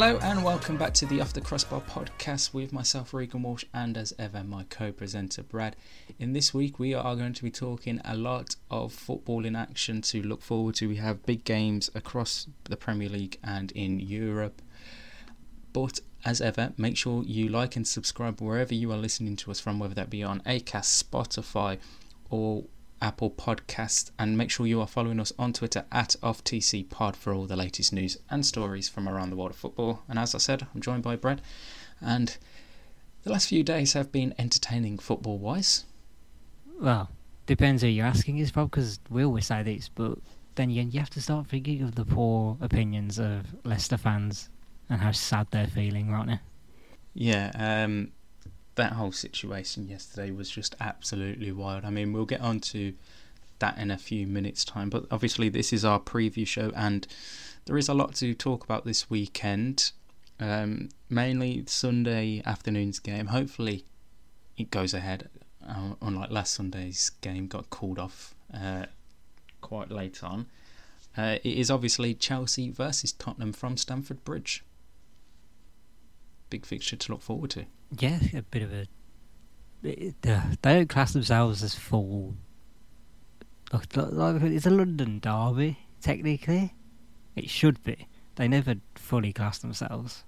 Hello and welcome back to the Off the Crossbar podcast with myself, Regan Walsh, and as ever, my co presenter, Brad. In this week, we are going to be talking a lot of football in action to look forward to. We have big games across the Premier League and in Europe. But as ever, make sure you like and subscribe wherever you are listening to us from, whether that be on Acast, Spotify, or Apple Podcast, and make sure you are following us on Twitter at OffTCPod for all the latest news and stories from around the world of football. And as I said, I'm joined by Brad, and the last few days have been entertaining football wise. Well, depends who you're asking, is probably because we always say this, but then you, you have to start thinking of the poor opinions of Leicester fans and how sad they're feeling right now. Yeah, um, that whole situation yesterday was just absolutely wild. I mean, we'll get on to that in a few minutes' time, but obviously, this is our preview show, and there is a lot to talk about this weekend. Um, mainly Sunday afternoon's game. Hopefully, it goes ahead. Uh, unlike last Sunday's game, got called off uh, quite late on. Uh, it is obviously Chelsea versus Tottenham from Stamford Bridge. Big fixture to look forward to yeah, a bit of a. It, uh, they don't class themselves as full. Like, like, it's a London derby, technically. It should be. They never fully class themselves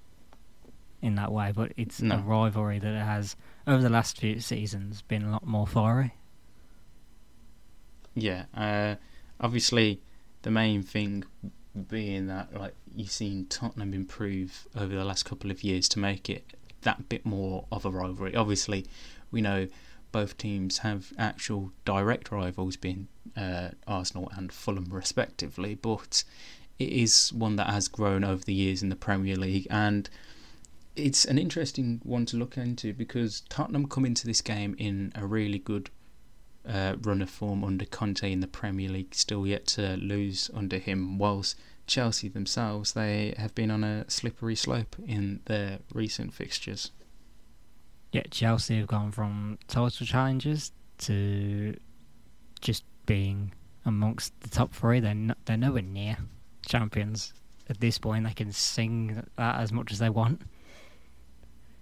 in that way, but it's no. a rivalry that has, over the last few seasons, been a lot more fiery. Yeah, uh, obviously, the main thing being that like you've seen Tottenham improve over the last couple of years to make it that bit more of a rivalry. Obviously, we know both teams have actual direct rivals, being uh, Arsenal and Fulham, respectively, but it is one that has grown over the years in the Premier League and it's an interesting one to look into because Tottenham come into this game in a really good uh, run of form under Conte in the Premier League, still yet to lose under him, whilst Chelsea themselves, they have been on a slippery slope in their recent fixtures. Yeah, Chelsea have gone from total challenges to just being amongst the top three. They're no, they're nowhere near champions at this point. They can sing that as much as they want.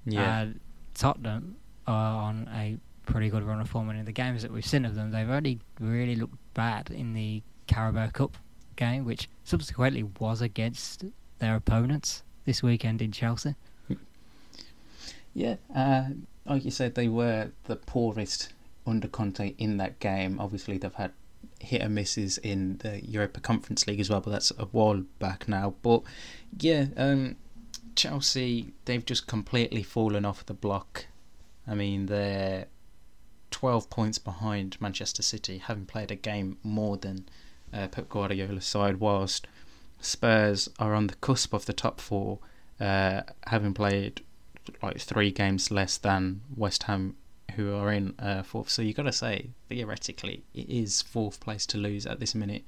Yeah, uh, Tottenham are on a pretty good run of form, and in the games that we've seen of them, they've only really looked bad in the Carabao Cup game, which subsequently was against their opponents this weekend in Chelsea. Yeah, uh, like you said, they were the poorest under Conte in that game. Obviously, they've had hit and misses in the Europa Conference League as well, but that's a while back now. But yeah, um, Chelsea, they've just completely fallen off the block. I mean, they're 12 points behind Manchester City, having played a game more than uh, Pep Guardiola's side, whilst Spurs are on the cusp of the top four, uh, having played like three games less than West Ham, who are in uh, fourth. So you've got to say, theoretically, it is fourth place to lose at this minute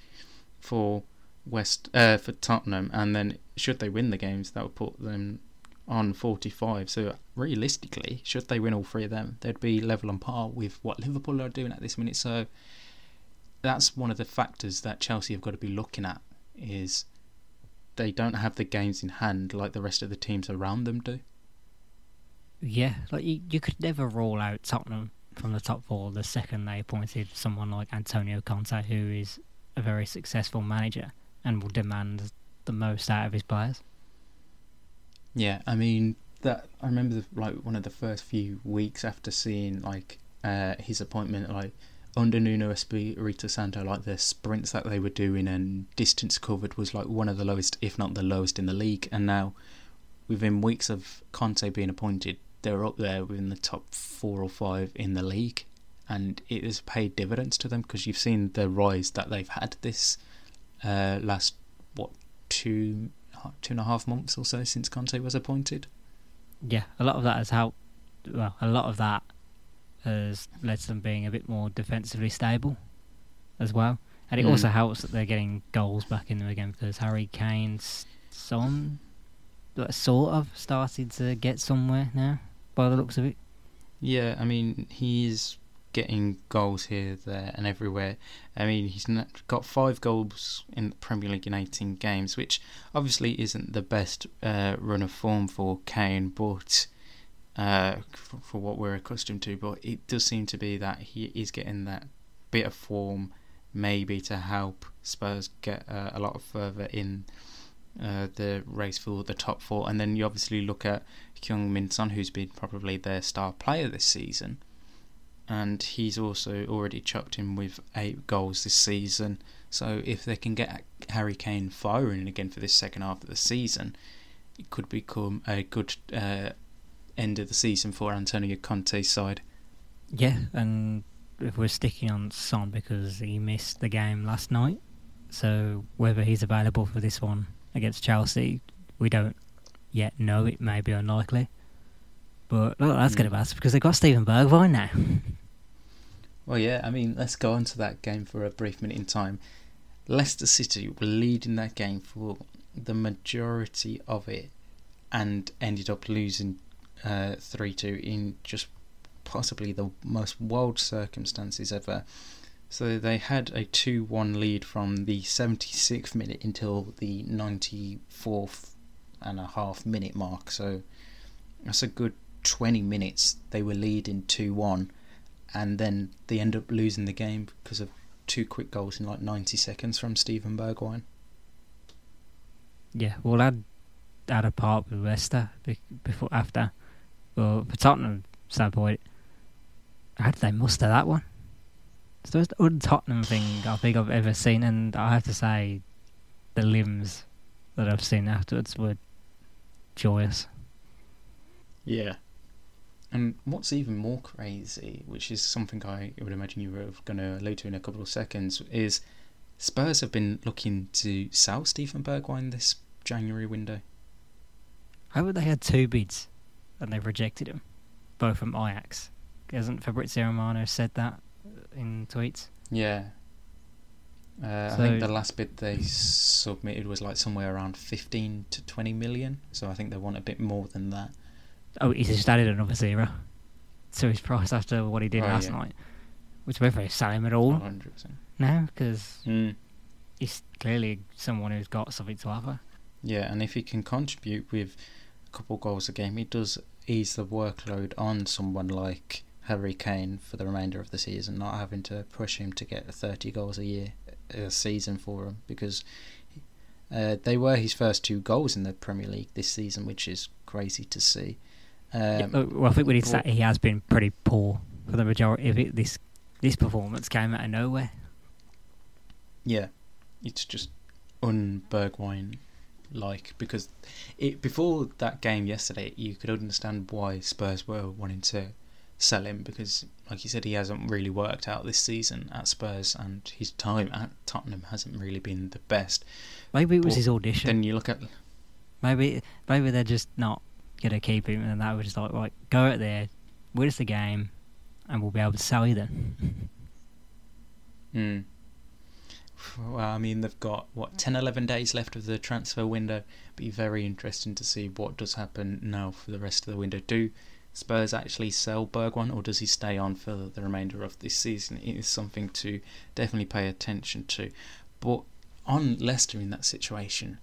for West uh, for Tottenham, and then should they win the games, that would put them on 45. So realistically, should they win all three of them, they'd be level on par with what Liverpool are doing at this minute. So that's one of the factors that Chelsea have got to be looking at is they don't have the games in hand like the rest of the teams around them do. Yeah, like you, you could never rule out Tottenham from the top four the second they appointed someone like Antonio Conte, who is a very successful manager and will demand the most out of his players. Yeah, I mean that I remember the, like one of the first few weeks after seeing like uh, his appointment, like under Nuno Espirito Santo, like the sprints that they were doing and distance covered was like one of the lowest, if not the lowest, in the league. And now, within weeks of Conte being appointed, they're up there within the top four or five in the league, and it has paid dividends to them because you've seen the rise that they've had this uh, last what two two and a half months or so since Conte was appointed. Yeah, a lot of that has helped. Well, a lot of that has led to them being a bit more defensively stable as well. And it mm. also helps that they're getting goals back in them again because Harry Kane's son sort of started to get somewhere now by the looks of it. Yeah, I mean he's getting goals here, there, and everywhere. I mean, he's got five goals in the Premier League in 18 games, which obviously isn't the best uh, run of form for Kane, but uh, for, for, what we're accustomed to. But it does seem to be that he is getting that bit of form, maybe to help Spurs get uh, a lot further in. Uh, the race for the top four, and then you obviously look at Heung Min Son, who's been probably their star player this season, and he's also already chucked in with eight goals this season. So if they can get Harry Kane firing again for this second half of the season, it could become a good uh, end of the season for Antonio Conte's side. Yeah, and if we're sticking on Son because he missed the game last night, so whether he's available for this one against Chelsea, we don't yet know. It may be unlikely. But that's mm. good of us because they've got Steven Bergwijn now. Well, yeah, I mean, let's go on to that game for a brief minute in time. Leicester City were leading that game for the majority of it and ended up losing 3 uh, 2 in just possibly the most wild circumstances ever. So they had a 2 1 lead from the 76th minute until the 94th and a half minute mark. So that's a good 20 minutes they were leading 2 1 and then they end up losing the game because of two quick goals in like 90 seconds from Steven Bergwijn. Yeah, well, I'd add a part with Leicester before after. But for Tottenham standpoint, how did they muster that one? It's the most un-Tottenham thing I think I've ever seen, and I have to say, the limbs that I've seen afterwards were joyous. Yeah, and what's even more crazy, which is something I would imagine you were going to allude to in a couple of seconds, is Spurs have been looking to sell Steven Bergwijn this January window. How would they had two bids and they've rejected him, both from Ajax? Hasn't Fabrizio Romano said that in tweets? Yeah. Uh, so, I think the last bid they submitted was like somewhere around 15 to 20 million, so I think they want a bit more than that. Oh, he's just added another zero to his price after what he did oh, last yeah. night, which we're very sell him at all. 100%. No, because mm. he's clearly someone who's got something to offer. Yeah, and if he can contribute with a couple goals a game, he does ease the workload on someone like Harry Kane for the remainder of the season, not having to push him to get 30 goals a year a season for him because uh, they were his first two goals in the Premier League this season, which is crazy to see. Um, yeah, well, I think we need to say he has been pretty poor for the majority of it. This this performance came out of nowhere. Yeah, it's just un Bergwijn like because it before that game yesterday you could understand why Spurs were wanting to sell him because like you said he hasn't really worked out this season at Spurs and his time at Tottenham hasn't really been the best. Maybe it was but his audition. Then you look at maybe maybe they're just not gonna keep him, and that was just like, right, go out there, win us the game, and we'll be able to sell you then. Hmm. Well, I mean, they've got what 10, 11 days left of the transfer window. Be very interesting to see what does happen now for the rest of the window. Do Spurs actually sell Bergwijn, or does he stay on for the remainder of this season? It is something to definitely pay attention to. But on Leicester in that situation,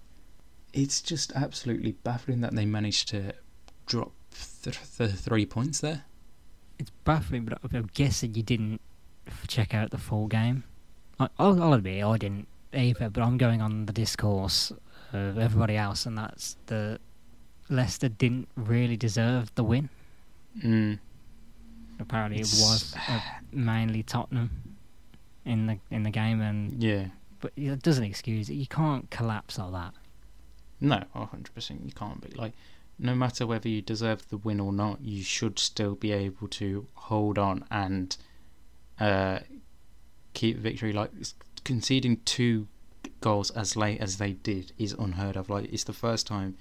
it's just absolutely baffling that they managed to drop th- the three points there. It's baffling, but I'm guessing you didn't check out the full game. I, I'll, I'll admit I didn't either, but I'm going on the discourse of everybody else, and that's the Leicester didn't really deserve the win. Mm. Apparently, it's... it was uh, mainly Tottenham in the in the game, and yeah, but it doesn't excuse it. You can't collapse all that. No, hundred percent, you can't. But like, no matter whether you deserve the win or not, you should still be able to hold on and uh, keep victory. Like conceding two goals as late as they did is unheard of. Like it's the first time,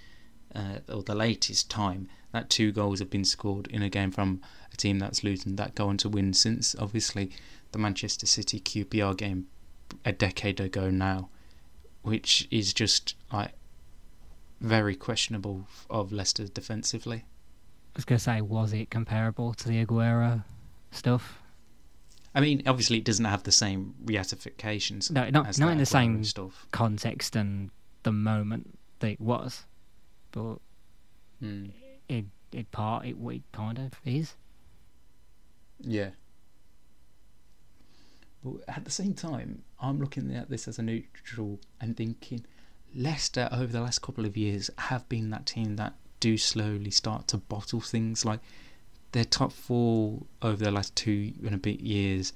uh, or the latest time that two goals have been scored in a game from a team that's losing that going to win since obviously the Manchester City QPR game a decade ago now, which is just like very questionable of Leicester defensively. I was going to say, was it comparable to the Aguero stuff? I mean, obviously, it doesn't have the same reatifications. No, not not in the same stuff. context and the moment that it was, but Mm. in in part it, it kind of is. Yeah. But at the same time, I'm looking at this as a neutral and thinking Leicester over the last couple of years have been that team that do slowly start to bottle things like their top four over the last two and a bit years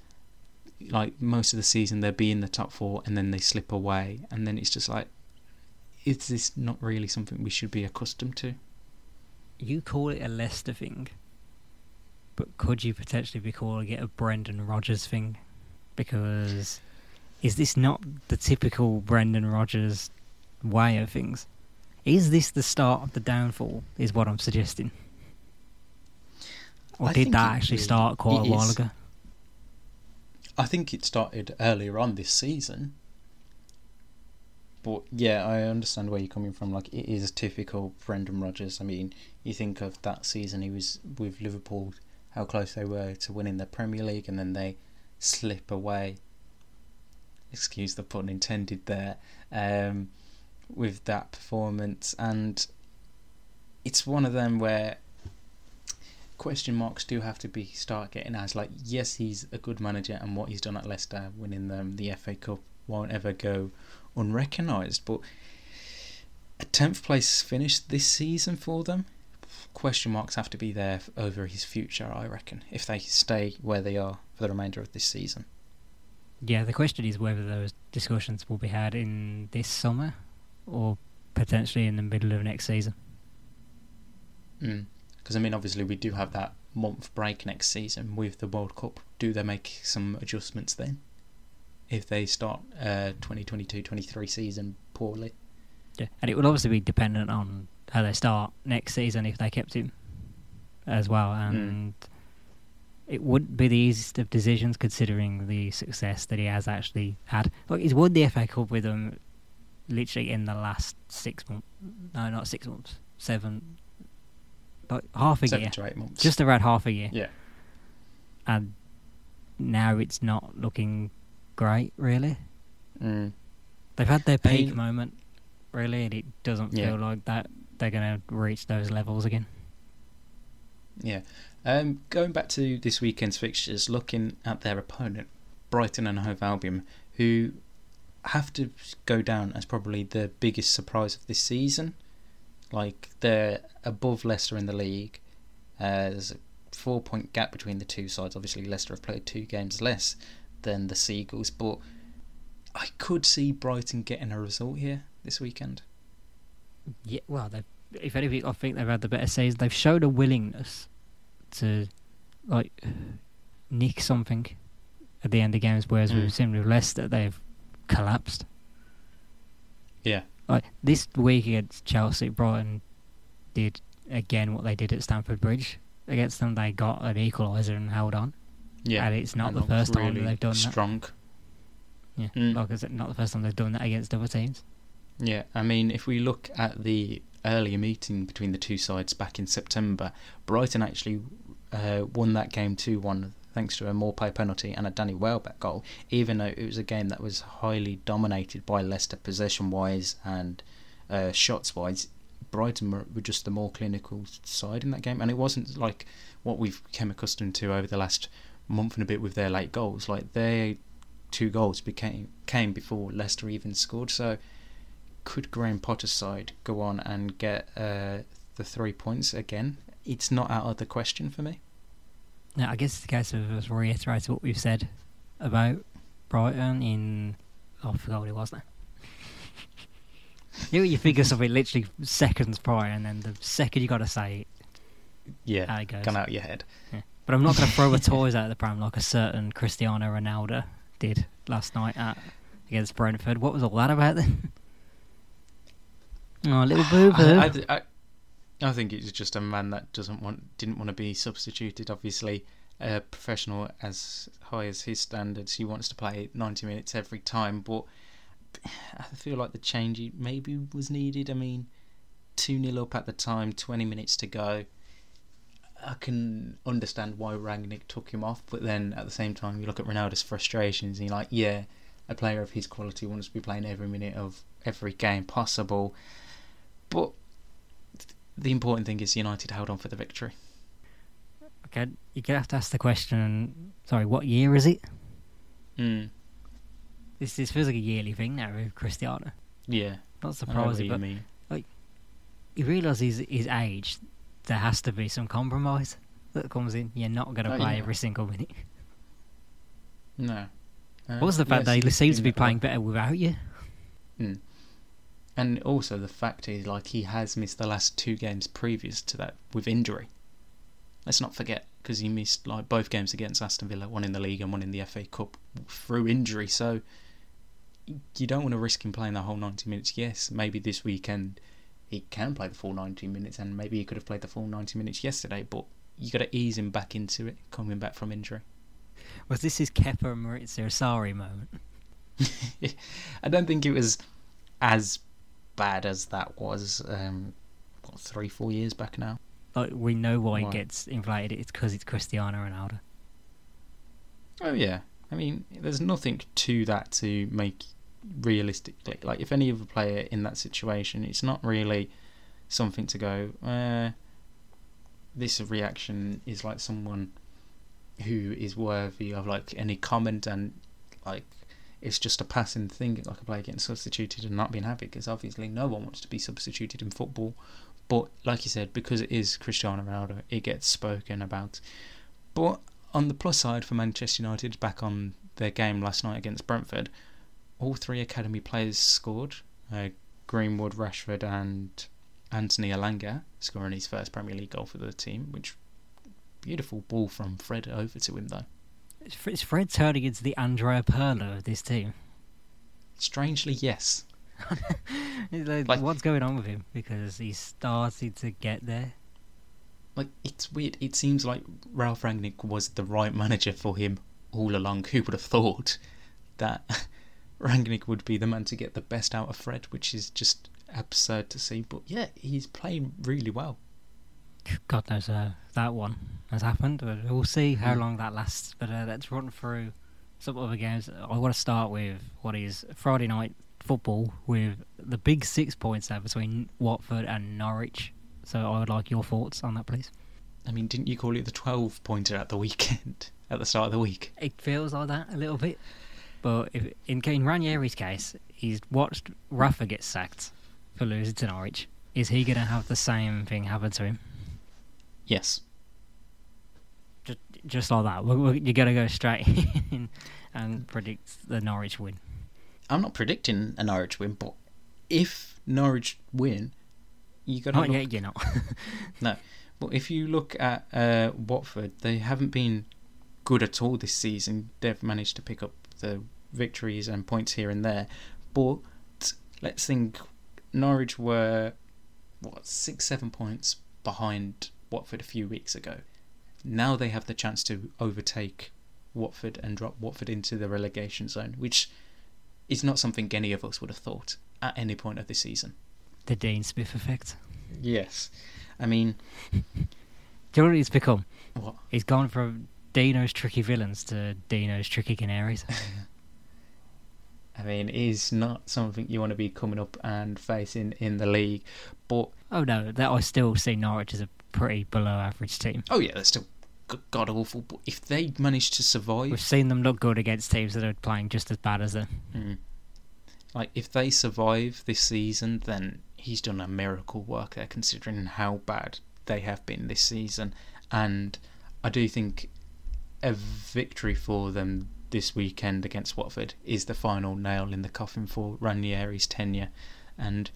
like most of the season they'll be in the top four and then they slip away and then it's just like is this not really something we should be accustomed to You call it a Leicester thing, but could you potentially be calling it a Brendan Rodgers thing? Because is this not the typical Brendan Rodgers way of things? Is this the start of the downfall? Is what I'm suggesting. Or I did that actually really- start quite it a while is. ago? I think it started earlier on this season. But yeah, I understand where you're coming from. Like it is typical Brendan Rodgers. I mean, you think of that season he was with Liverpool, how close they were to winning the Premier League, and then they slip away. Excuse the pun intended there. Um, with that performance, and it's one of them where question marks do have to be start getting as Like, yes, he's a good manager, and what he's done at Leicester, winning them the FA Cup, won't ever go unrecognised. But a tenth place finish this season for them. Question marks have to be there over his future, I reckon, if they stay where they are for the remainder of this season. Yeah, the question is whether those discussions will be had in this summer or potentially in the middle of next season. Hmm. Because I mean, obviously, we do have that month break next season with the World Cup. Do they make some adjustments then? If they start uh, 2022-23 season poorly. Yeah, and it will obviously be dependent on how they start next season if they kept him as well. And it wouldn't be the easiest of decisions considering the success that he has actually had. Look, he's won the FA Cup with them literally in the last six months. No, not six months. Seven. But half a Seven year. to eight months. Just around half a year. yeah. And now it's not looking great, really. Mm. They've had their I peak mean- moment, really, and it doesn't Yeah. feel like that they're going to reach those levels again. Yeah. Um, going back to this weekend's fixtures, looking at their opponent, Brighton and Hove Albion, who have to go down as probably the biggest surprise of this season. Like they're above Leicester in the league. Uh, there's a four point gap between the two sides. Obviously, Leicester have played two games less than the Seagulls, but I could see Brighton getting a result here this weekend. Yeah, well, they if anything, I think they've had the better season. They've showed a willingness to like nick something at the end of games, whereas Mm. we've seen with Leicester, they've collapsed. Yeah. Like this week against Chelsea, Brighton did again what they did at Stamford Bridge against them. They got an equaliser and held on. Yeah, And it's not and the first time they've done that. strong. Yeah, Mm. like I said, not the first time they've done that against other teams. Yeah, I mean, if we look at the earlier meeting between the two sides back in September, Brighton actually uh, won that game 2 1 thanks to a Maupay penalty and a Danny Welbeck goal, even though it was a game that was highly dominated by Leicester possession wise and uh, shots wise. Brighton were, were just the more clinical side in that game, and it wasn't like what we've come accustomed to over the last month and a bit with their late goals. Like their two goals became came before Leicester even scored, so could Graham Potter's side go on and get uh, the three points again? It's not out of the question for me. Now, I guess it's the case of us reiterating what we've said about Brighton in. Oh, I forgot what it was now. you know, you figure something literally seconds prior, and then the second you got to say it, Yeah, it goes. gone out of your head. Yeah. But I'm not going to throw the toys out of the pram like a certain Cristiano Ronaldo did last night at, against Brentford. What was all that about then? oh, little boo boo. I, think it's just a man that doesn't want, didn't want to be substituted. Obviously, a professional as high as his standards, he wants to play 90 minutes every time. But I feel like the change maybe was needed. I mean, two 0 up at the time, 20 minutes to go. I can understand why Rangnick took him off, but then at the same time, you look at Ronaldo's frustrations, and you're like, yeah, a player of his quality wants to be playing every minute of every game possible. But the important thing is United held on for the victory. Okay, you're gonna have to ask the question. Sorry, what year is it? Mm. This this feels like a yearly thing now with Cristiano. Yeah, Not what surprising, but mean. you realise his his age. There has to be some compromise that comes in. You're not going to Oh, play yeah. every single minute. No. Uh, What's the fact yes, that he seems to be playing better without you? Mm. And also the fact is, like, he has missed the last two games previous to that with injury. Let's not forget, because he missed like both games against Aston Villa, one in the league and one in the FA Cup through injury. So you don't want to risk him playing the whole 90 minutes. Yes, maybe this weekend he can play the full 90 minutes, and maybe he could have played the full 90 minutes yesterday. But you got to ease him back into it, coming back from injury. Was this his Kepa and Maurizio Sarri moment? I don't think it was as bad as that was. Um, what three, four years back now. Like we know why Why? it gets inflated. It's because it's Cristiano Ronaldo. Oh yeah, I mean, there's nothing to that to make realistically. Like, if any other player in that situation, it's not really something to go. Uh, this reaction is like someone who is worthy of like any comment, and like it's just a passing thing. Like a player getting substituted and not being happy, because obviously no one wants to be substituted in football. But like you said, because it is Cristiano Ronaldo, it gets spoken about. But on the plus side for Manchester United, back on their game last night against Brentford, all three academy players scored. Uh, Greenwood, Rashford, and Anthony Elanga scoring his first Premier League goal for the team. Which beautiful ball from Fred over to him though. Is Fred turning into the Andrea Pirlo of this team? Strangely, yes. Like, Like- what's going on with him? Because he's started to get there. Like it's weird. It seems like Ralf Rangnick was the right manager for him all along. Who would have thought that Rangnick would be the man to get the best out of Fred? Which is just absurd to see. But yeah, he's playing really well. God knows uh, that one has happened. But we'll see how Mm. long that lasts. But uh, let's run through some other games. I want to start with what is Friday night football with the big six points there between Watford and Norwich. So I would like your thoughts on that, please. I mean, didn't you call it the 12 pointer at the weekend? At the start of the week? It feels like that a little bit. But if, in, in Ranieri's case, he's watched Rafa get sacked for losing to Norwich. Is he going to have the same thing happen to him? Yes. Just, just like that. we we you're going to go straight in and predict the Norwich win. I'm not predicting a Norwich win, but if Norwich win, you got to Not look yet, you're not. No, but if you look at uh, Watford, they haven't been good at all this season. They've managed to pick up the victories and points here and there, but let's think Norwich were what six, seven points behind Watford a few weeks ago. Now they have the chance to overtake Watford and drop Watford into the relegation zone, which is not something any of us would have thought at any point of the season. the Dean Smith effect. Yes, I mean, Do you know what he's become? what? He's gone from Dino's tricky villains to Dino's tricky canaries. I mean, it is not something you want to be coming up and facing in the league. But oh no, that I still see Norwich as a pretty below average team. oh yeah, they're still god awful. But if they manage to survive, We've seen them look good against teams that are playing just as bad as them. Mm. like if they survive this season, then he's done a miracle work there, considering how bad they have been this season. And I do think a victory for them this weekend against Watford is the final nail in the coffin for Ranieri's tenure, and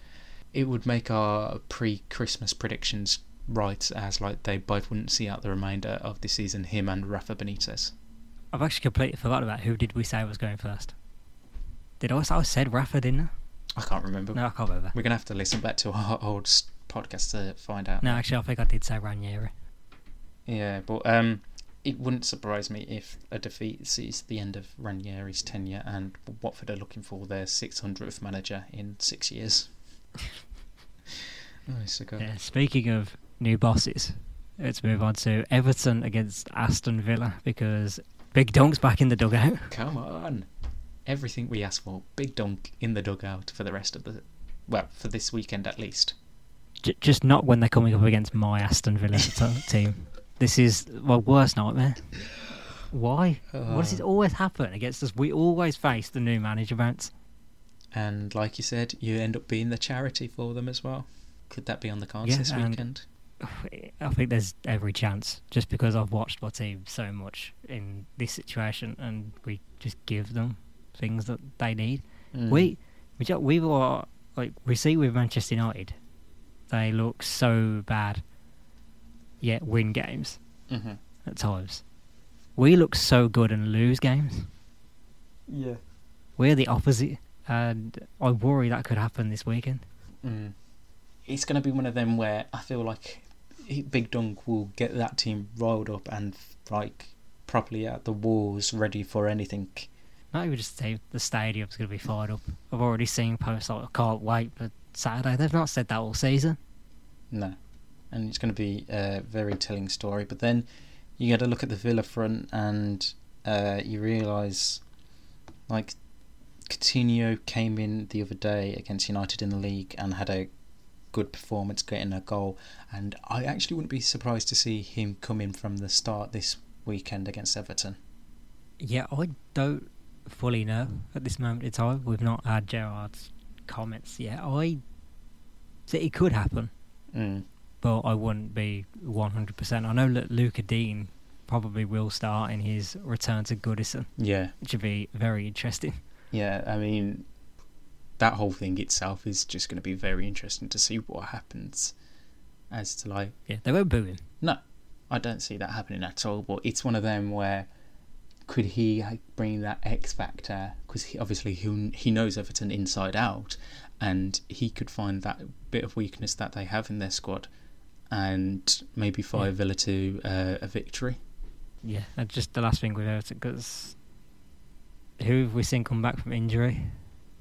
it would make our pre-Christmas predictions right, as like they both wouldn't see out the remainder of the season. Him and Rafa Benitez. I've actually completely forgot about who did we say was going first. Did I? I said Rafa, didn't I I can't remember. No, I can't remember. We're gonna have to listen back to our old podcast to find out. No, actually, I think I did say Ranieri. Yeah, but um, it wouldn't surprise me if a defeat sees the end of Ranieri's tenure and Watford are looking for their 600th manager in six years. oh, so good. Yeah, speaking of new bosses, let's move on to Everton against Aston Villa because Big Dunk's back in the dugout. Come on. Everything we asked for. Big dunk in the dugout for the rest of the. Well, for this weekend at least. J- just not when they're coming up against my Aston Villa t- team. This is my worst nightmare. Why? Why does it Uh. always happen against us? We always face the new manager bounce. And like you said, you end up being the charity for them as well. Could that be on the cards Yeah, this weekend? I think there's every chance just because I've watched my team so much in this situation and we just give them things that they need. Mm. We we ju- we were like we see with Manchester United, they look so bad, yet win games Mhm. at times. We look so good and lose games. Yeah. We're the opposite, and I worry that could happen this weekend. Mm. It's going to be one of them where I feel like he- Big Dunk will get that team rolled up and like properly at the walls, ready for anything. Not even just say the stadium's going to be fired up. I've already seen posts like, I can't wait for Saturday. They've not said that all season. No, and it's going to be a very telling story. But then you get to look at the Villa front, and uh, you realise, like, Coutinho came in the other day against United in the league and had a good performance, getting a goal. And I actually wouldn't be surprised to see him come in from the start this weekend against Everton. Yeah, I don't fully know at this moment in time. We've not had Gerrard's comments yet. I so it could happen, Mm. but I wouldn't be one hundred percent. I know that Luca Digne probably will start in his return to Goodison, Yeah, which would be very interesting. yeah. I mean, that whole thing itself is just going to be very interesting to see what happens. As to like, Yeah, they won't boo him. no, I don't see that happening at all. But it's one of them where could he bring that X factor? Because he, obviously he he knows Everton inside out, and he could find that bit of weakness that they have in their squad, and maybe fire Yeah. Villa to uh, a victory. Yeah, and just the last thing with Everton because who have we seen come back from injury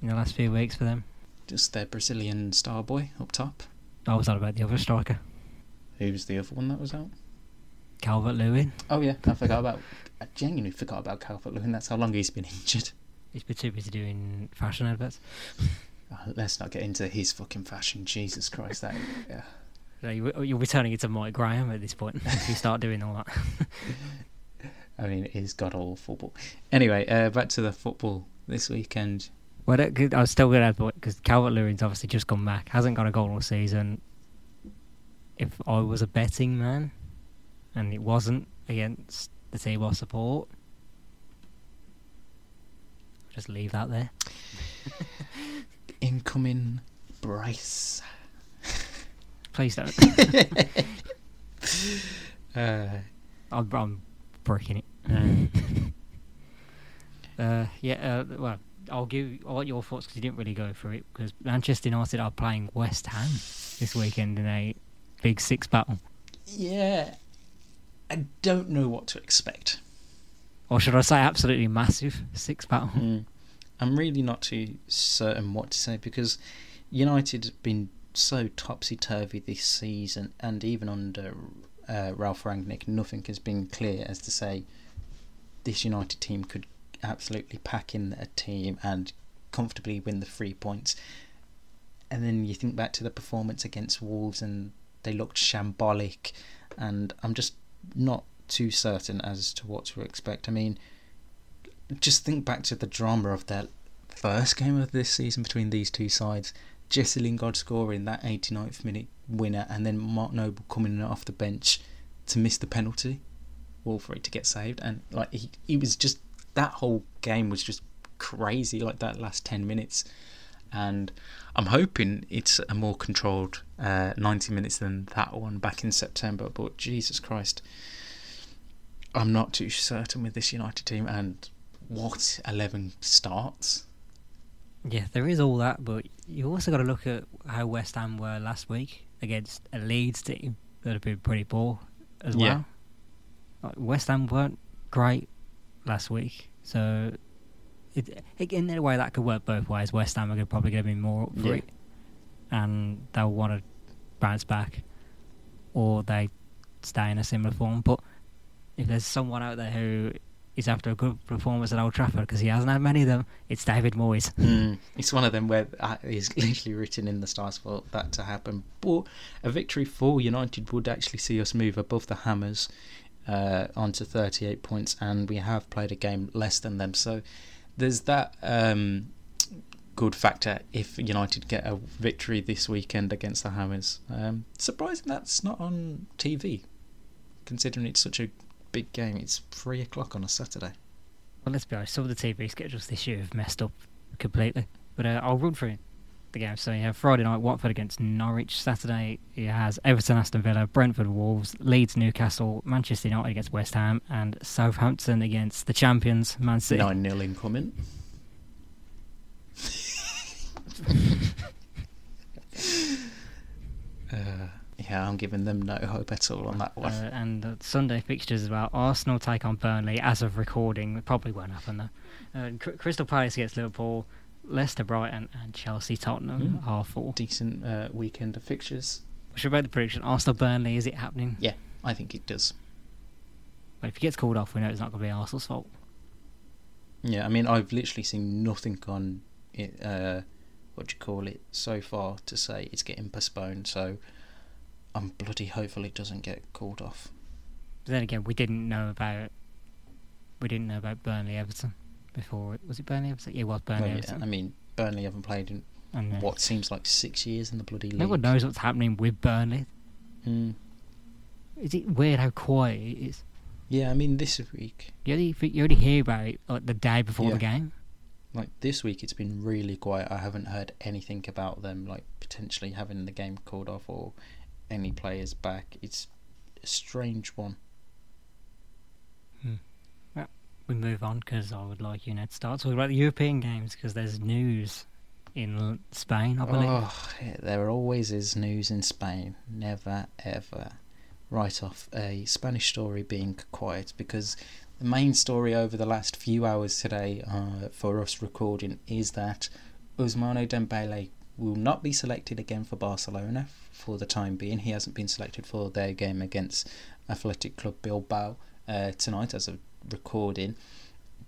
in the last few weeks for them? Just their Brazilian star boy up top. I was on about the other striker, Who's the other one that was out? Calvert Lewin. Oh yeah, I forgot about. I genuinely forgot about Calvert Lewin. That's how long he's been injured. He's been too busy doing fashion adverts. Oh, let's not get into his fucking fashion. Jesus Christ, that yeah. So you, you'll be turning into Mike Graham at this point if you start doing all that. I mean, it is god awful. football. anyway, uh, back to the football this weekend. Well, I was still going to add because Calvert Lewin's obviously just come back, hasn't got a goal all season. If I was a betting man, and it wasn't against the I support, just leave that there. Incoming Bryce. Please don't. Uh, I'm, I'm breaking it. uh, yeah, uh, well, I'll give. I want your thoughts because you didn't really go through it. Because Manchester United are playing West Ham this weekend in a big six battle. yeah, I don't know what to expect. Or should I say, absolutely massive six battle? Mm. I'm really not too certain what to say because United have been so topsy turvy this season, and even under uh, Ralf Rangnick, nothing has been clear as to say this United team could absolutely pack in a team and comfortably win the three points. And then you think back to the performance against Wolves, and they looked shambolic, and I'm just not too certain as to what to expect. I mean, just think back to the drama of that first game of this season between these two sides. Jesse Lingard scoring that 89th minute winner, and then Mark Noble coming in off the bench to miss the penalty, it to get saved. And like he, he was just that whole game was just crazy. Like that last 10 minutes, and I'm hoping it's a more controlled uh, 90 minutes than that one back in September. But Jesus Christ, I'm not too certain with this United team and what 11 starts. Yeah, there is all that, but you also got to look at how West Ham were last week against a Leeds team that have been pretty poor as well. Yeah. Like, West Ham weren't great last week, so it, in a way that could work both ways. West Ham are probably going to be more up for Yeah. it, and they'll want to bounce back, or they stay in a similar form. But if there's someone out there who is after a good performance at Old Trafford because he hasn't had many of them, it's David Moyes. Mm, it's one of them where uh, it's literally written in the stars for that to happen. But a victory for United would actually see us move above the Hammers uh, onto 38 points, and we have played a game less than them. So there's that um, good factor if United get a victory this weekend against the Hammers. Um, surprising that's not on TV, considering it's such a big game. It's three o'clock on a Saturday. Well, let's be honest. Some of the TV schedules this year have messed up completely. But uh, I'll run through the game. So you have Friday night Watford against Norwich. Saturday it has Everton, Aston Villa, Brentford, Wolves, Leeds, Newcastle, Manchester United against West Ham, and Southampton against the champions Man City. Nine 0 incoming. uh, yeah, I'm giving them no hope at all on that one. Uh, and the Sunday fixtures as well. Arsenal take on Burnley as of recording. It probably won't happen though. Uh, C- Crystal Palace against Liverpool. Leicester, Brighton, and Chelsea, Tottenham Mm. are four. Decent uh, weekend of fixtures. Should we make the prediction? Arsenal, Burnley, is it happening? Yeah, I think it does. But if he gets called off, we know it's not going to be Arsenal's fault. Yeah, I mean, I've literally seen nothing on it. Uh, what do you call it? So far to say it's getting postponed. So I'm bloody hopeful it doesn't get called off. But then again, we didn't know about we didn't know about Burnley Everton before. It was it Burnley Everton? Yeah, it was Burnley yeah, I mean, Burnley haven't played in what seems like six years in the bloody league. No one knows what's happening with Burnley. Mm. Is it weird how quiet it is? Yeah, I mean, this week, You only, you only hear about it like the day before the game. like this week, it's been really quiet. I haven't heard anything about them, like potentially having the game called off or any players back. It's a strange one. We move on because I would like you now to start talking about the European games because there's news in Spain, I believe. Oh, there always is news in Spain. Never ever write off a Spanish story being quiet because the main story over the last few hours today uh, for us recording is that Ousmane Dembele will not be selected again for Barcelona for the time being. He hasn't been selected for their game against Athletic Club Bilbao uh, tonight as of recording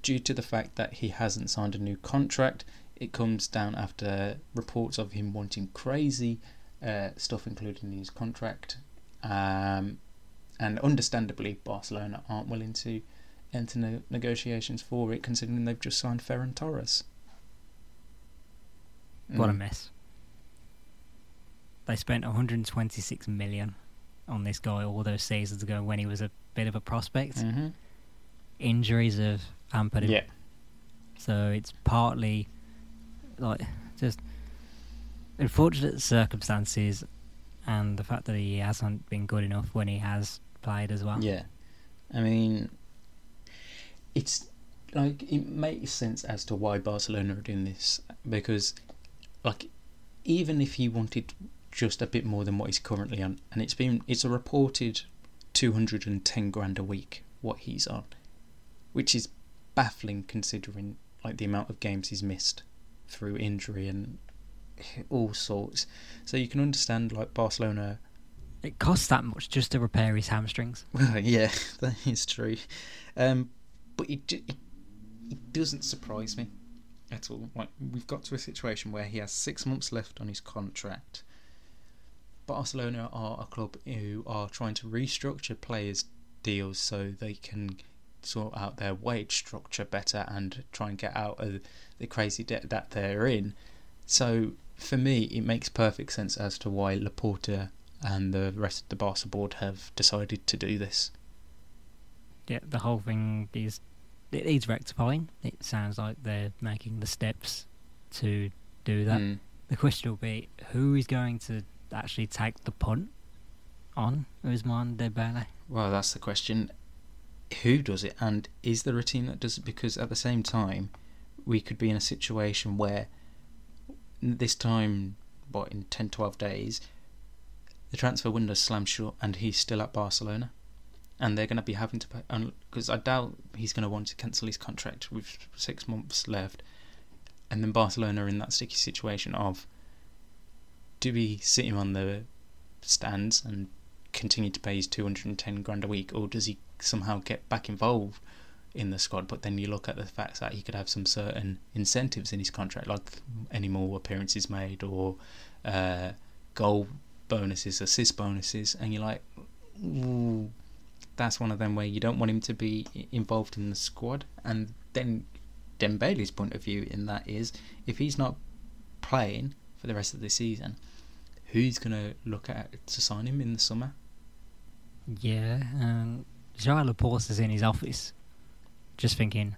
due to the fact that he hasn't signed a new contract it comes down after reports of him wanting crazy uh, stuff included in his contract. Um, and understandably, Barcelona aren't willing to enter ne- negotiations for it, considering they've just signed Ferran Torres. What a Mm. mess. They spent 126 million on this guy all those seasons ago when he was a bit of a prospect. Mhm. Injuries have hampered him. Yeah, So it's partly like just unfortunate circumstances and the fact that he hasn't been good enough when he has played as well. yeah. I mean, it's like it makes sense as to why Barcelona are doing this because, like, even if he wanted just a bit more than what he's currently on, and it's been it's a reported two hundred and ten grand a week what he's on, which is baffling considering like the amount of games he's missed through injury and all sorts. So you can understand like Barcelona It costs that much just to repair his hamstrings. well, yeah, that is true. Um, but it, it it doesn't surprise me at all. Like we've got to a situation where he has six months left on his contract. Barcelona are a club who are trying to restructure players' deals so they can sort out their wage structure better and try and get out of the crazy debt that they're in. So for me, it makes perfect sense as to why Laporta and the rest of the Barca board have decided to do this. Yeah, the whole thing is it needs rectifying. It sounds like they're making the steps to do that. Mm. The question will be who is going to actually take the punt on Ousmane Dembele? Well, that's the question. Who does it, and is there a team that does it? Because at the same time, we could be in a situation where this time, what, in 10, 12 days, the transfer window slams shut and he's still at Barcelona. And they're going to be having to pay. Because I doubt he's going to want to cancel his contract with six months left. And then Barcelona are in that sticky situation of do we sit him on the stands and continue to pay his 210 grand a week, or does he somehow get back involved in the squad? But then you look at the fact that he could have some certain incentives in his contract, like any more appearances made or uh, goal bonuses, assist bonuses, and you're like, ooh, that's one of them where you don't want him to be involved in the squad. And then Dembele's point of view in that is if he's not playing for the rest of the season, who's going to look at to sign him in the summer? Yeah, um, Joan Laporta is in his office, just thinking,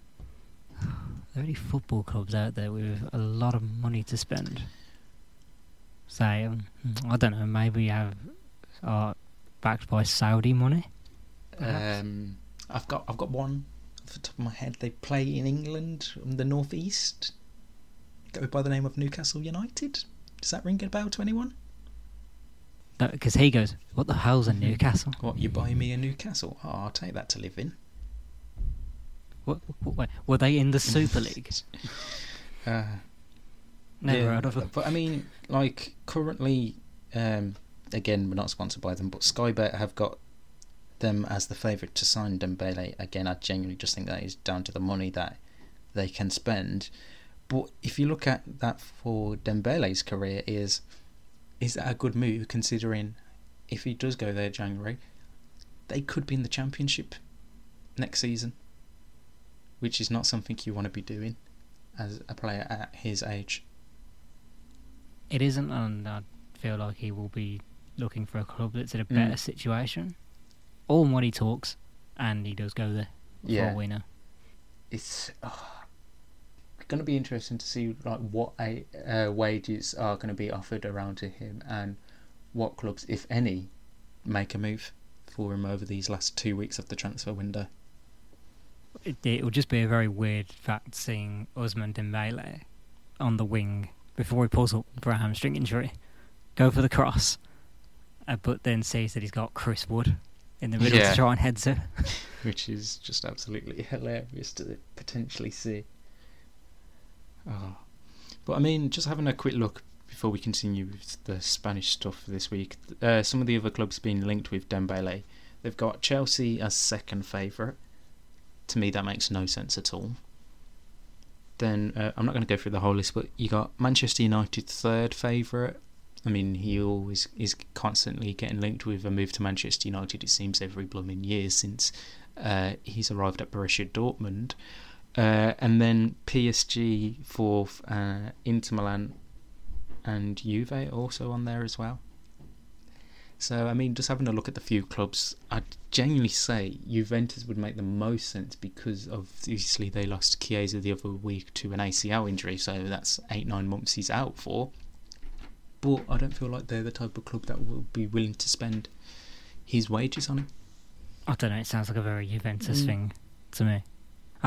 there are any football clubs out there with a lot of money to spend. Say, um, I don't know, maybe have are backed by Saudi money. Um, I've got I've got one off the top of my head. They play in England, in the northeast. Go by the name of Newcastle United. Does that ring a bell to anyone? Because he goes, "What the hell's a Newcastle? What you buy me a Newcastle? Oh, I'll take that to live in. What, what, were they in the Super League? Uh, Never yeah, heard of them. But I mean, like currently, um, again, we're not sponsored by them, but Skybet have got them as the favourite to sign Dembele. Again, I genuinely just think that is down to the money that they can spend. But if you look at that for Dembele's career, is is that a good move considering if he does go there January, they could be in the championship next season, which is not something you want to be doing as a player at his age. It isn't, and I feel like he will be looking for a club that's in a Mm. better situation. All money talks, and he does go there. For Yeah. we know. it's going to be interesting to see like what a, uh, wages are going to be offered around to him and what clubs, if any, make a move for him over these last two weeks of the transfer window. It, it will just be a very weird fact seeing Ousmane Dembele on the wing before he pulls up for a hamstring injury, go for the cross, uh, but then sees that he's got Chris Wood in the middle Yeah. to try and heads it. which is just absolutely hilarious to potentially see. Oh. But I mean, just having a quick look before we continue with the Spanish stuff for this week. Uh, some of the other clubs being linked with Dembele, they've got Chelsea as second favourite. To me, that makes no sense at all. Then uh, I'm not going to go through the whole list, but you got Manchester United third favourite. I mean, he always is constantly getting linked with a move to Manchester United. It seems every blooming year since uh, he's arrived at Borussia Dortmund. Uh, and then PSG fourth, uh, Inter Milan and Juve also on there as well. So, I mean, just having a look at the few clubs, I'd genuinely say Juventus would make the most sense because obviously they lost Chiesa the other week to an ACL injury, so that's eight, nine months he's out for. But I don't feel like they're the type of club that will be willing to spend his wages on him. I don't know. It sounds like a very Juventus Mm. thing to me.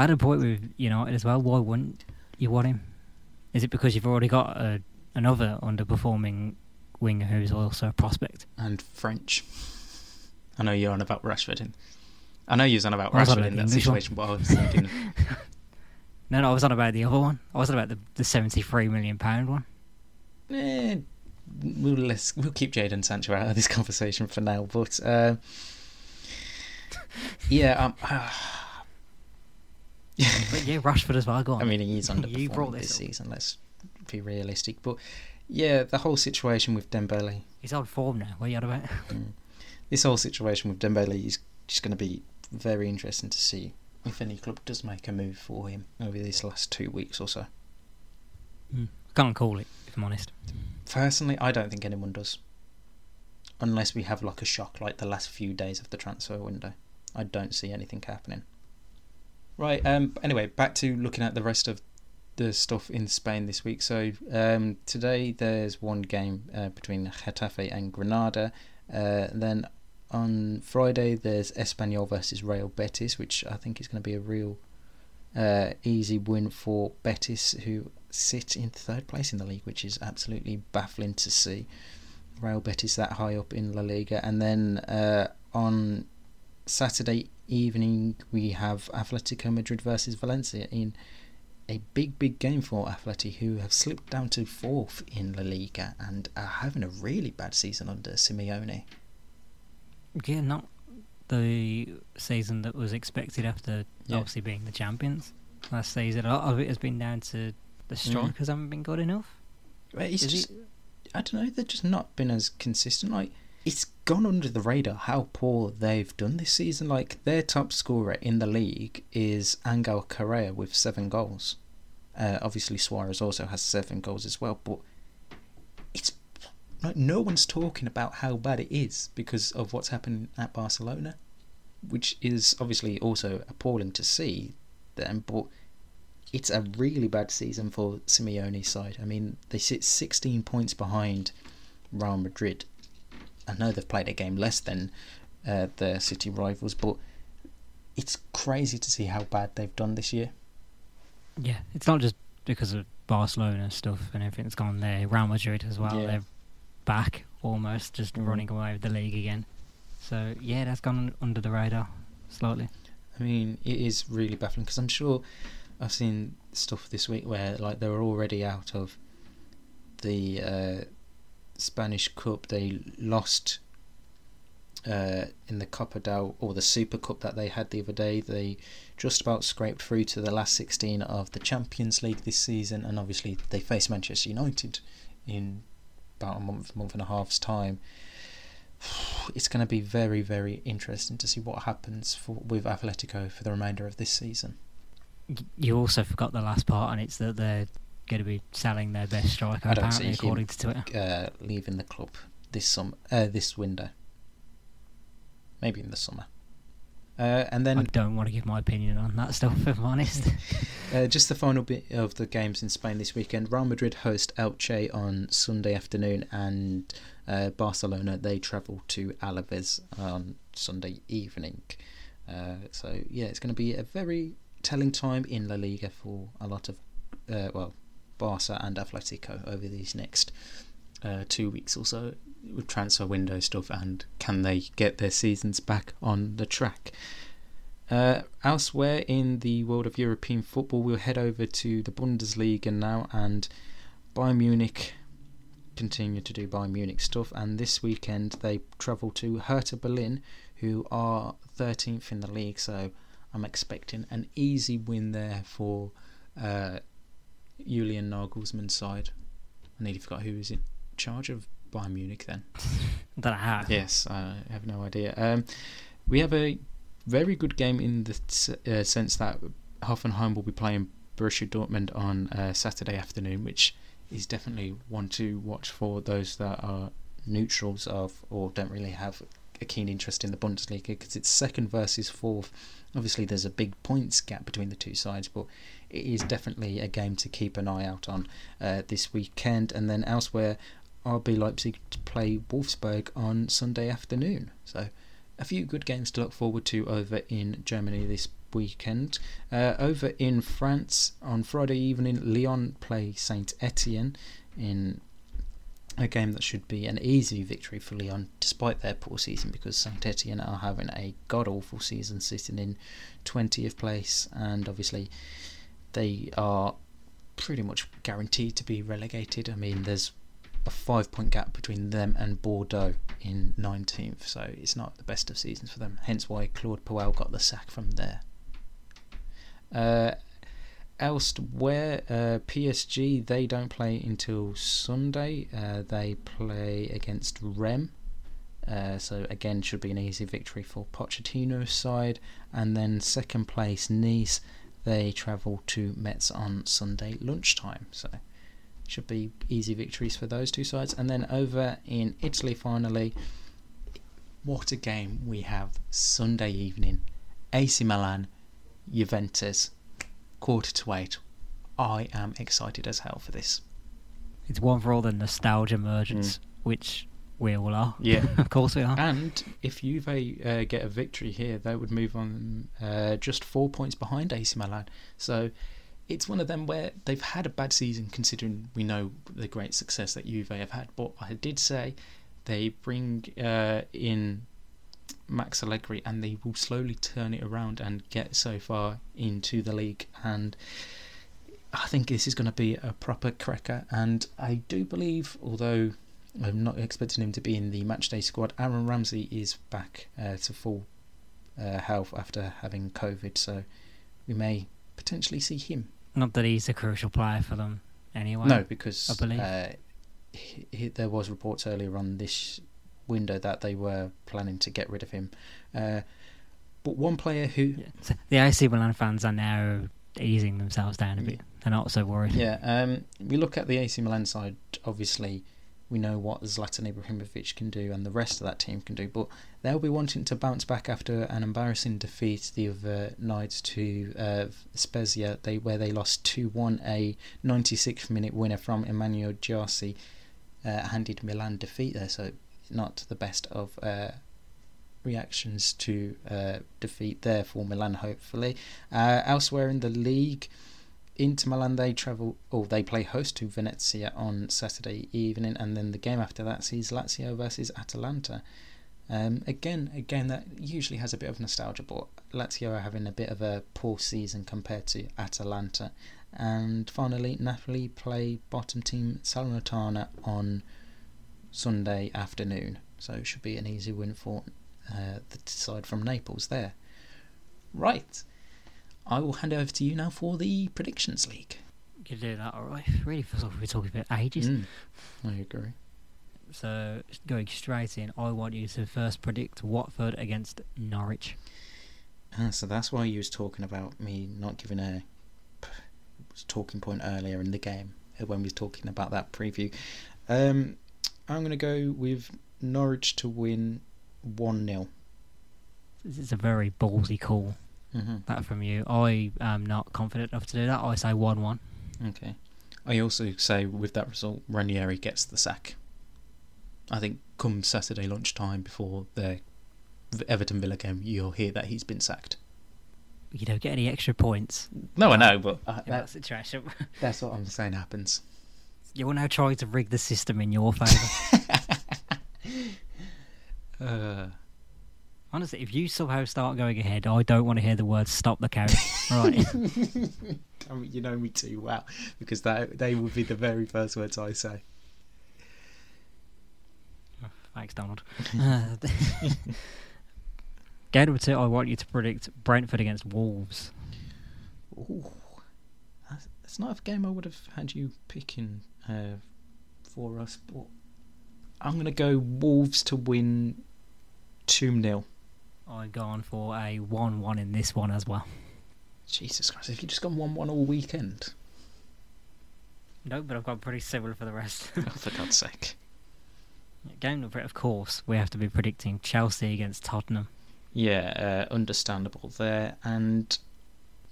I had a point with United as well. Why wouldn't you want him? Is it because you've already got a, another underperforming winger who's also a prospect? and French. I know you're on about Rashford. In, I know you're on about was on Rashford about in that English one. situation, but I was thinking, No, no, I was on about the other one. I wasn't about the, the seventy-three million pound one. eh, we'll let's, we'll keep Jadon Sancho out of this conversation for now. But uh, yeah, um, But yeah, Rashford as well. Go on. I mean he's You brought underperforming this this season. Let's be realistic. But yeah, the whole situation with Dembele, he's on form now. What are you on about? mm, this whole situation with Dembele is just going to be very interesting to see if any club does make a move for him over these last two weeks or so. I can't call it if I'm honest. Personally, I don't think anyone does. Unless we have like a shock like the last few days of the transfer window. I don't see anything happening. Right, um anyway, back to looking at the rest of the stuff in Spain this week. So um today there's one game uh, between Getafe and Granada. Uh, then on Friday there's Espanyol versus Real Betis, which I think is going to be a real uh, easy win for Betis, who sit in third place in the league, which is absolutely baffling to see. Real Betis that high up in La Liga, and then uh, on Saturday evening we have Atletico Madrid versus Valencia in a big, big game for Atleti, who have slipped down to fourth in La Liga and are having a really bad season under Simeone. Yeah, not the season that was expected after Yeah. obviously being the champions last season. A lot of it has been down to the mm. strikers haven't been good enough. It's Is just, I don't know, they've just not been as consistent. Like, it's gone under the radar how poor they've done this season. Like, their top scorer in the league is Angel Correa with seven goals. Uh, obviously, Suarez also has seven goals as well, but it's like no one's talking about how bad it is because of what's happened at Barcelona, which is obviously also appalling to see them, but it's a really bad season for Simeone's side. I mean, they sit 16 points behind Real Madrid. I know they've played a game less than uh, their city rivals, but it's crazy to see how bad they've done this year. Yeah, it's not just because of Barcelona stuff and everything that's gone there. Real Madrid as well. Yeah. They're back almost, just Mhm. running away with the league again. So yeah, that's gone under the radar slightly. I mean, it is really baffling because I'm sure I've seen stuff this week where like they were already out of the uh, Spanish Cup. They lost uh, in the Copa del or the Super Cup that they had the other day. They just about scraped through to the last 16 of the Champions League this season, and obviously they face Manchester United in about a month, month and a half's time. It's going to be very, very interesting to see what happens for with Atletico for the remainder of this season. You also forgot the last part, and it's that they're going to be selling their best striker I apparently, according to Twitter. uh, leaving the club this sum uh, this window. Maybe in the summer. Uh, and then I don't want to give my opinion on that stuff, if I'm honest. uh, just the final bit of the games in Spain this weekend. Real Madrid host Elche on Sunday afternoon, and uh, Barcelona they travel to Alaves on Sunday evening. Uh, so yeah, it's going to be a very telling time in La Liga for a lot of uh, well, Barca and Atletico over these next uh, two weeks or so with transfer window stuff and can they get their seasons back on the track. Uh, elsewhere in the world of European football, we'll head over to the Bundesliga now and Bayern Munich continue to do Bayern Munich stuff. And this weekend they travel to Hertha Berlin, who are 13th in the league. So I'm expecting an easy win there for uh, Julian Nagelsmann's side. I nearly forgot who is in charge of Bayern Munich then. that I have. Yes, I have no idea. Um, we have a very good game in the s- uh, sense that Hoffenheim will be playing Borussia Dortmund on uh, Saturday afternoon, which is definitely one to watch for those that are neutrals of or don't really have a keen interest in the Bundesliga because it's second versus fourth. Obviously, there's a big points gap between the two sides, but it is definitely a game to keep an eye out on uh, this weekend. And then elsewhere, RB Leipzig to play Wolfsburg on Sunday afternoon. So, a few good games to look forward to over in Germany this weekend. Uh, over in France on Friday evening, Lyon play Saint Etienne in a game that should be an easy victory for Lyon, despite their poor season, because Saint Etienne are having a god awful season, sitting in 20th place, and obviously they are pretty much guaranteed to be relegated. I mean, there's a five point gap between them and Bordeaux in 19th, so it's not the best of seasons for them. Hence why Claude Puel got the sack from there. Uh, elsewhere, uh, PSG they don't play until Sunday. Uh, they play against Reims. Uh, so again, should be an easy victory for Pochettino's side. And then second place Nice, they travel to Metz on Sunday lunchtime. So should be easy victories for those two sides. And then over in Italy, finally, what a game we have Sunday evening. AC Milan, Juventus, quarter to eight. I am excited as hell for this. It's one for all the nostalgia merchants, Mm. which we all are. Yeah. of course we are. And if Juve uh, get a victory here, they would move on uh, just four points behind AC Milan. So it's one of them where they've had a bad season, considering we know the great success that Juve have had. But I did say they bring uh, in Max Allegri, and they will slowly turn it around and get so far into the league. And I think this is going to be a proper cracker. And I do believe, although I'm not expecting him to be in the matchday squad. Aaron Ramsey is back uh, to full uh, health after having COVID, so we may potentially see him. Not that he's a crucial player for them anyway. No, because I believe. uh, he, he, there was reports earlier on this window that they were planning to get rid of him. Uh, but one player who, Yeah. So the AC Milan fans are now easing themselves down a bit. They're not so worried. yeah, um, we look at the AC Milan side. Obviously, we know what Zlatan Ibrahimovic can do, and the rest of that team can do. But they'll be wanting to bounce back after an embarrassing defeat the other night to uh, Spezia, they where they lost two one. A 96th minute winner from Emmanuel Gyasi uh, handed Milan defeat there. So not the best of uh, reactions to uh, defeat there for Milan. Hopefully, uh, elsewhere in the league. Inter Milan they travel or they play host to Venezia on Saturday evening, and then the game after that sees Lazio versus Atalanta. Um, again, again that usually has a bit of nostalgia, but Lazio are having a bit of a poor season compared to Atalanta. And finally, Napoli play bottom team Salernitana on Sunday afternoon, so it should be an easy win for uh, the side from Naples there. Right. I will hand over to you now for the predictions league. You can do that, alright. Really feels like we've been talking about ages. Mm, I agree. So, going straight in, I want you to first predict Watford against Norwich. Ah, so that's why you was talking about me not giving a talking point earlier in the game uh, when we was talking about that preview. Um, I'm going to go with Norwich to win one 0 This is a very ballsy call, mm-hmm. that from you. I am not confident enough to do that. I say 1 1. Okay. I also say with that result, Ranieri gets the sack. I think come Saturday lunchtime before the Everton Villa game, you'll hear that he's been sacked. You don't get any extra points No, I know, but uh, that that, situation. that's what I'm saying happens. You're now trying to rig the system in your favour. Uh, Honestly, if you somehow start going ahead, I don't want to hear the words "stop the count." right? You know me too well because that they would be the very first words I say. Thanks, Donald. Uh, Game number two, I want you to predict Brentford against Wolves. Ooh, that's, that's not a game I would have had you picking uh, for us, but I'm going to go Wolves to win 2 0. I've gone for a 1 1 in this one as well. Jesus Christ, have you just gone 1 1 all weekend? No, but I've got pretty similar for the rest. oh, for God's sake. Game number, of course, we have to be predicting Chelsea against Tottenham. Yeah, uh, understandable there. And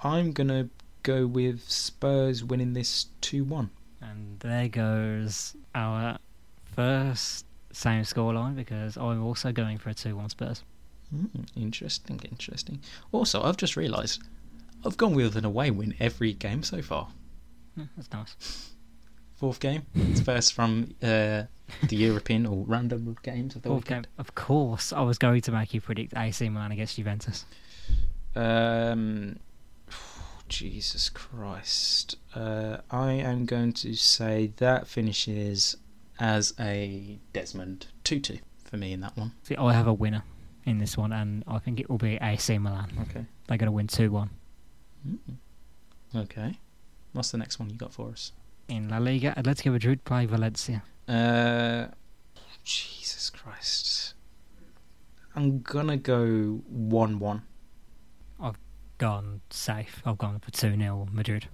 I'm going to go with Spurs winning this 2 1. And there goes our first same scoreline because I'm also going for a 2 1 Spurs. Mm, interesting, interesting. Also, I've just realised I've gone with an away win every game so far. Yeah, that's nice. Fourth game, it's first from uh, the European or random games of the Fourth game. Of course, I was going to make you predict AC Milan against Juventus. Um, Jesus Christ. Uh, I am going to say that finishes as a Desmond 2 2 for me in that one. See, I have a winner in this one, and I think it will be AC Milan. Okay. They're going to win 2 1. Mm. Okay. What's the next one you got for us? In La Liga, Atletico Madrid play Valencia. Uh, Jesus Christ. I'm gonna go 1 1. I've gone safe. I've gone for 2 0 Madrid.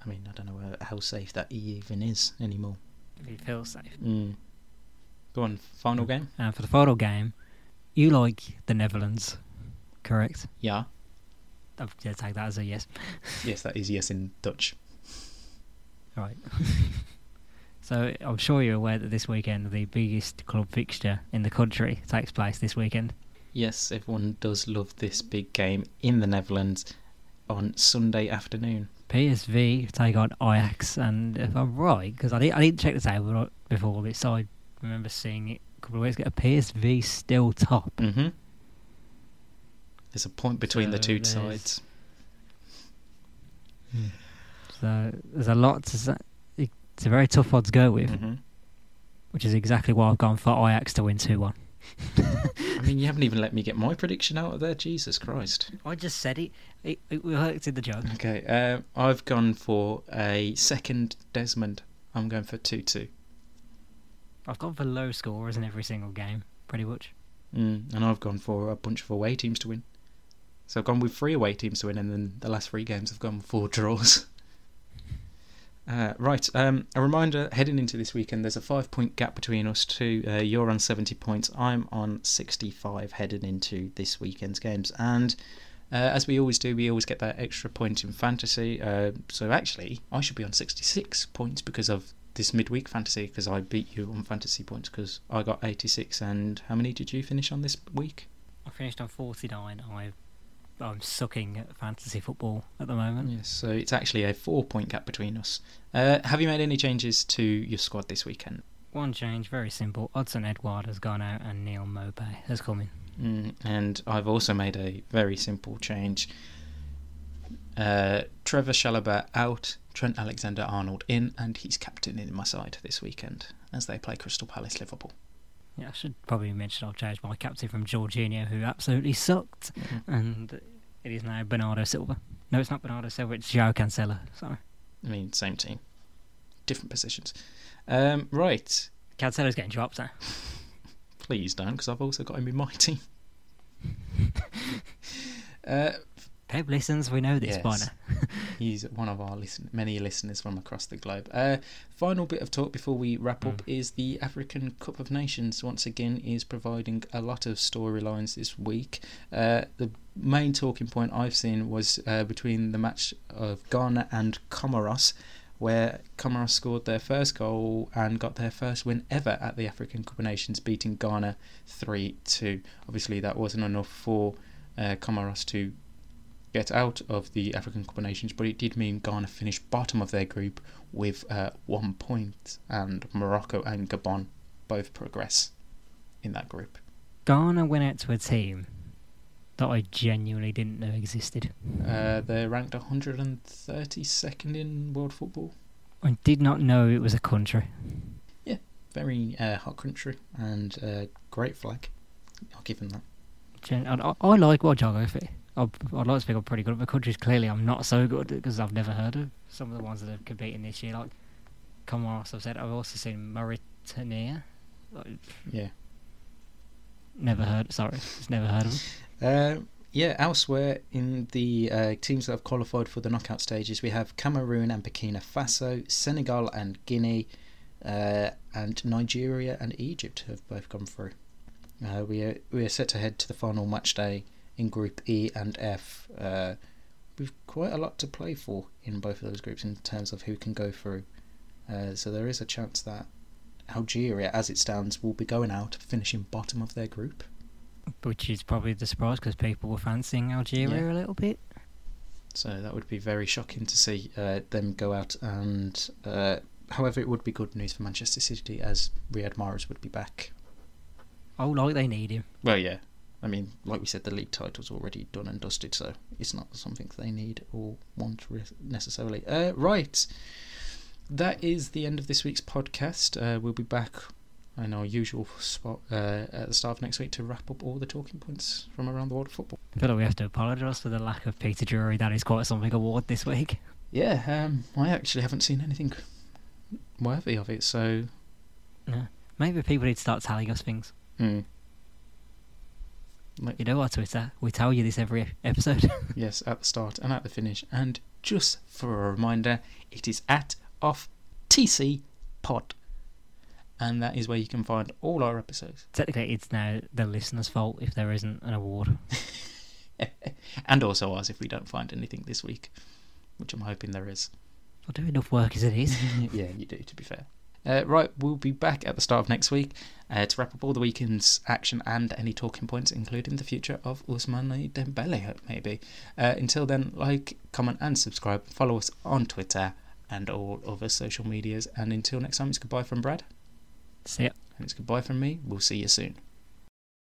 I mean, I don't know how safe that even is anymore. If feels safe. Mm. Go on, final game? And for the final game, you like the Netherlands, correct? Yeah. I'll yeah, take that as a yes. Yes, that is yes in Dutch. Right. so I'm sure you're aware that this weekend the biggest club fixture in the country takes place this weekend. Yes, everyone does love this big game in the Netherlands on Sunday afternoon. PSV take on Ajax, and if I'm right, because I, didn't- I didn't check the table before this, so I remember seeing it couple of weeks ago. PSV still top. Mm-hmm. There's a point between the two sides. So there's a lot to say. It's a very tough one to go with. hmm which is exactly why I've gone for Ajax to win 2 1. I mean, you haven't even let me get my prediction out of there. Jesus Christ. I just said it. It, it worked in the joke. Okay, uh, I've gone for a second Desmond. I'm going for 2 2. I've gone for low scorers in every single game, pretty much. Mm, and I've gone for a bunch of away teams to win. So I've gone with three away teams to win, and then the last three games I've gone four draws. Uh, right, um, a reminder heading into this weekend, there's a five point gap between us two. Uh, you're on 70 points, I'm on 65 heading into this weekend's games. And uh, as we always do, we always get that extra point in fantasy. Uh, so actually, I should be on 66 points because of this midweek fantasy, because I beat you on fantasy points because I got 86. And how many did you finish on this week? I finished on 49. I I'm sucking at fantasy football at the moment. Yes, so it's actually a four point gap between us. Uh, have you made any changes to your squad this weekend? One change, very simple. Odsonne Edouard has gone out and Neal Maupay has come in. Mm, and I've also made a very simple change. Uh, Trevoh Chalobah out, Trent Alexander Arnold in, and he's captain in my side this weekend as they play Crystal Palace Liverpool. Yeah, I should probably mention I've changed my captain from Jorginho, who absolutely sucked, Mm-hmm. and it is now Bernardo Silva. No, it's not Bernardo Silva, it's João Cancelo. Sorry. I mean, same team, different positions. Um, right, Cancelo's getting dropped now. please don't, because I've also got him in my team. uh, Pep listens, we know this by Yes. now. He's one of our listen- many listeners from across the globe. Uh, final bit of talk before we wrap up is the African Cup of Nations. Once again, is providing a lot of storylines this week. Uh, the main talking point I've seen was uh, between the match of Ghana and Comoros, where Comoros scored their first goal and got their first win ever at the African Cup of Nations, beating Ghana three two. Obviously, that wasn't enough for uh, Comoros to get out of the African Cup of Nations, but it did mean Ghana finished bottom of their group with uh, one point, and Morocco and Gabon both progress in that group. Ghana went out to a team that I genuinely didn't know existed. Uh, they're ranked 132nd in world football. I did not know it was a country. Yeah, very uh, hot country and uh, great flag. I'll give them that. Gen- I, I, like what geography. I'd, I'd like to think I'm pretty good at the countries. Clearly, I'm not so good because I've never heard of some of the ones that are competing this year. Like Comoros, I've said. I've also seen Mauritania. Like, Yeah. never heard. Sorry, just never heard of them. Uh, yeah, elsewhere in the uh, teams that have qualified for the knockout stages, we have Cameroon and Burkina Faso, Senegal and Guinea, uh, and Nigeria and Egypt have both gone through. Uh, we are we are set to head to the final match day in Group E and F. Uh, we've quite a lot to play for in both of those groups in terms of who can go through. Uh, so there is a chance that Algeria, as it stands, will be going out, finishing bottom of their group. Which is probably the surprise because people were fancying Algeria Yeah. a little bit. So that would be very shocking to see uh, them go out. And uh, however, it would be good news for Manchester City as Riyad Mahrez would be back. Oh, like they need him. Well, yeah. I mean, like we said, the league title's already done and dusted, so it's not something they need or want re- necessarily. Uh, right. That is the end of this week's podcast. Uh, we'll be back in our usual spot uh, at the start of next week to wrap up all the talking points from around the world of football. I feel like we have to apologise for the lack of Peter Drury. That is quite something award this week. Yeah, um, I actually haven't seen anything worthy of it, so Maybe people need to start telling us things. Hmm. Like, You know what, Twitter? We tell you this every episode. yes, at the start and at the finish. And just for a reminder, it is at off TC Pod. And that is where you can find all our episodes. Technically, it's now the listener's fault if there isn't an award. and also ours if we don't find anything this week, which I'm hoping there is. I'll do enough work as it is. yeah, you do, to be fair. Uh, right, we'll be back at the start of next week uh, to wrap up all the weekend's action and any talking points, including the future of Ousmane Dembele, maybe. Uh, until then, like, comment, and subscribe. Follow us on Twitter and all other social medias. And until next time, it's goodbye from Brad, See ya. and it's goodbye from me. We'll see you soon.